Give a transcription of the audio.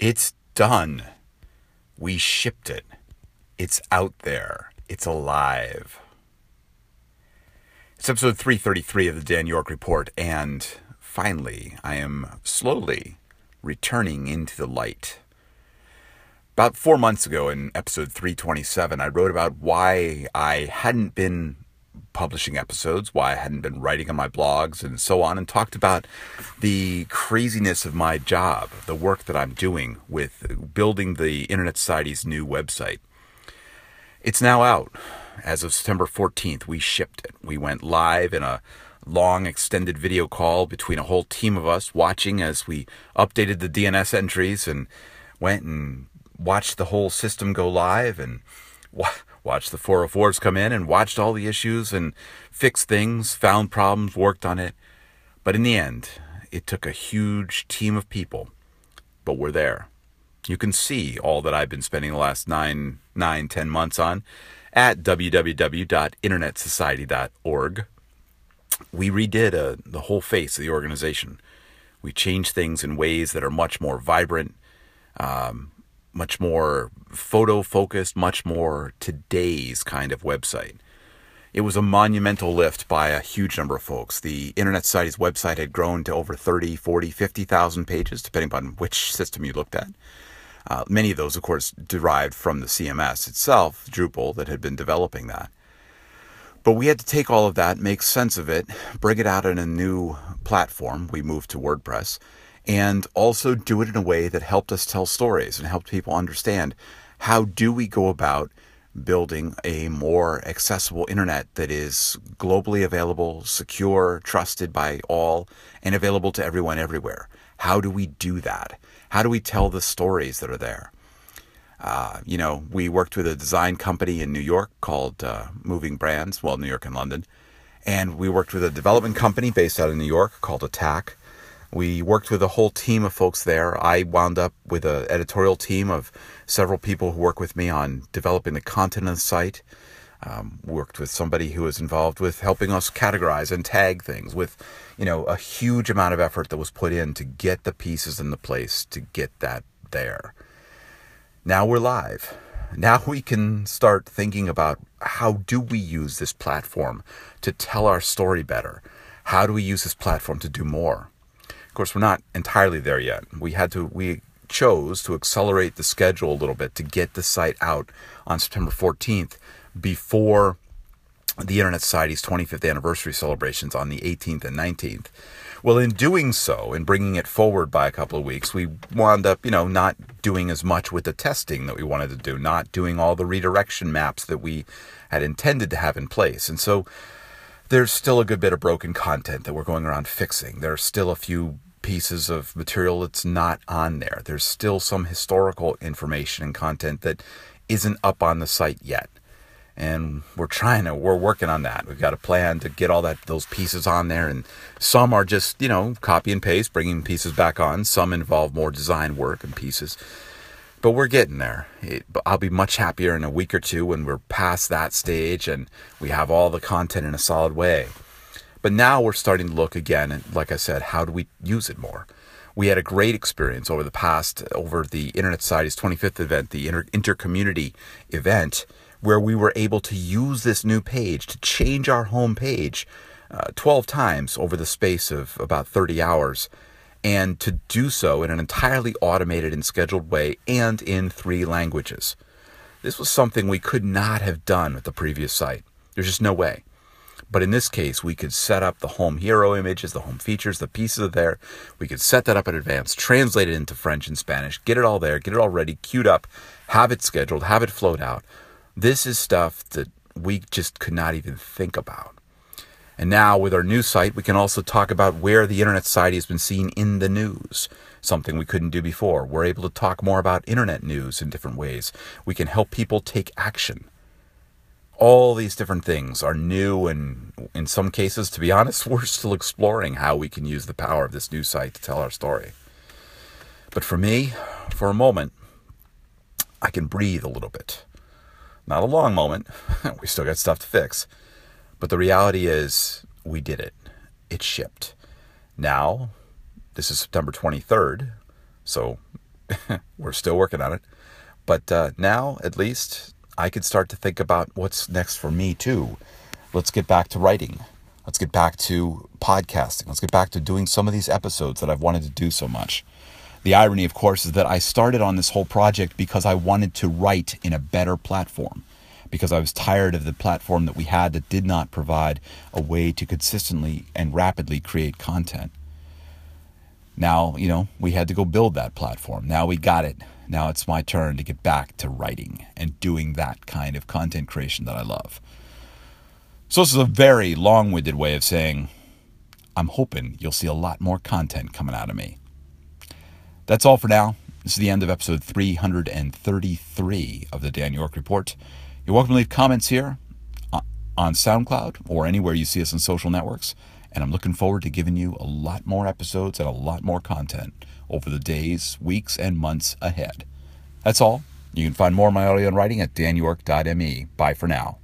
It's done. We shipped it. It's out there. It's alive. It's episode 333 of the Dan York Report, and finally, I am slowly returning into the light. About four months ago, in episode 327, I wrote about why I hadn't been publishing episodes, why I hadn't been writing on my blogs, and so on, and talked about the craziness of my job, the work that I'm doing with building the Internet Society's new website. It's now out. As of September 14th, we shipped it. We went live in a long extended video call between a whole team of us watching as we updated the DNS entries and went and watched the whole system go live and watched the 404s come in and watched all the issues and fixed things, found problems, worked on it. But in the end, it took a huge team of people, but we're there. You can see all that I've been spending the last nine, nine, ten months on at www.internetsociety.org. We redid a, uh, the whole face of the organization. We changed things in ways that are much more vibrant, um, much more photo focused, much more today's kind of website. It was a monumental lift by a huge number of folks. The Internet Society's website had grown to over 30, 40, 50,000 pages, depending upon which system you looked at. Uh, many of those, of course, derived from the CMS itself, Drupal, that had been developing that. But we had to take all of that, make sense of it, bring it out in a new platform. We moved to WordPress and also do it in a way that helped us tell stories and helped people understand how do we go about building a more accessible internet that is globally available, secure, trusted by all, and available to everyone everywhere. How do we do that? How do we tell the stories that are there? Uh, you know, we worked with a design company in New York called uh, Moving Brands, well, New York and London. And we worked with a development company based out of New York called Attack. We worked with a whole team of folks there. I wound up with an editorial team of several people who work with me on developing the content of the site. Um, worked with somebody who was involved with helping us categorize and tag things with, you know, a huge amount of effort that was put in to get the pieces in the place to get that there. Now we're live. Now we can start thinking about how do we use this platform to tell our story better? How do we use this platform to do more? Of course, we're not entirely there yet. We had to we chose to accelerate the schedule a little bit to get the site out on September 14th before the Internet Society's 25th anniversary celebrations on the 18th and 19th. Well, in doing so, in bringing it forward by a couple of weeks, we wound up, you know, not doing as much with the testing that we wanted to do, not doing all the redirection maps that we had intended to have in place. And so there's still a good bit of broken content that we're going around fixing. There are still a few pieces of material that's not on there. There's still some historical information and content that isn't up on the site yet. And we're trying to, we're working on that. We've got a plan to get all that, those pieces on there. And some are just, you know, copy and paste, bringing pieces back on. Some involve more design work and pieces but we're getting there. It, I'll be much happier in a week or two when we're past that stage and we have all the content in a solid way. But now we're starting to look again, and like I said, how do we use it more? We had a great experience over the past, over the Internet Society's 25th event, the inter, intercommunity event, where we were able to use this new page to change our home page uh, 12 times over the space of about 30 hours and to do so in an entirely automated and scheduled way and in three languages. This was something we could not have done with the previous site. There's just no way. But in this case, we could set up the home hero images, the home features, the pieces are there. We could set that up in advance, translate it into French and Spanish, get it all there, get it all ready, queued up, have it scheduled, have it float out. This is stuff that we just could not even think about. And now, with our new site, we can also talk about where the Internet Society has been seen in the news, something we couldn't do before. We're able to talk more about Internet news in different ways. We can help people take action. All these different things are new, and in some cases, to be honest, we're still exploring how we can use the power of this new site to tell our story. But for me, for a moment, I can breathe a little bit. Not a long moment, we still got stuff to fix but the reality is, we did it. It shipped. Now, this is September 23rd, so We're still working on it. But uh, now, at least, I can start to think about what's next for me, too. Let's get back to writing. Let's get back to podcasting. Let's get back to doing some of these episodes that I've wanted to do so much. The irony, of course, is that I started on this whole project because I wanted to write in a better platform, because I was tired of the platform that we had that did not provide a way to consistently and rapidly create content. Now, you know, we had to go build that platform. Now we got it. Now it's my turn to get back to writing and doing that kind of content creation that I love. So, this is a very long winded way of saying I'm hoping you'll see a lot more content coming out of me. That's all for now. This is the end of episode 333 of the Dan York Report. You're welcome to leave comments here uh, on SoundCloud or anywhere you see us on social networks. And I'm looking forward to giving you a lot more episodes and a lot more content over the days, weeks, and months ahead. That's all. You can find more of my audio and writing at danyork.me. Bye for now.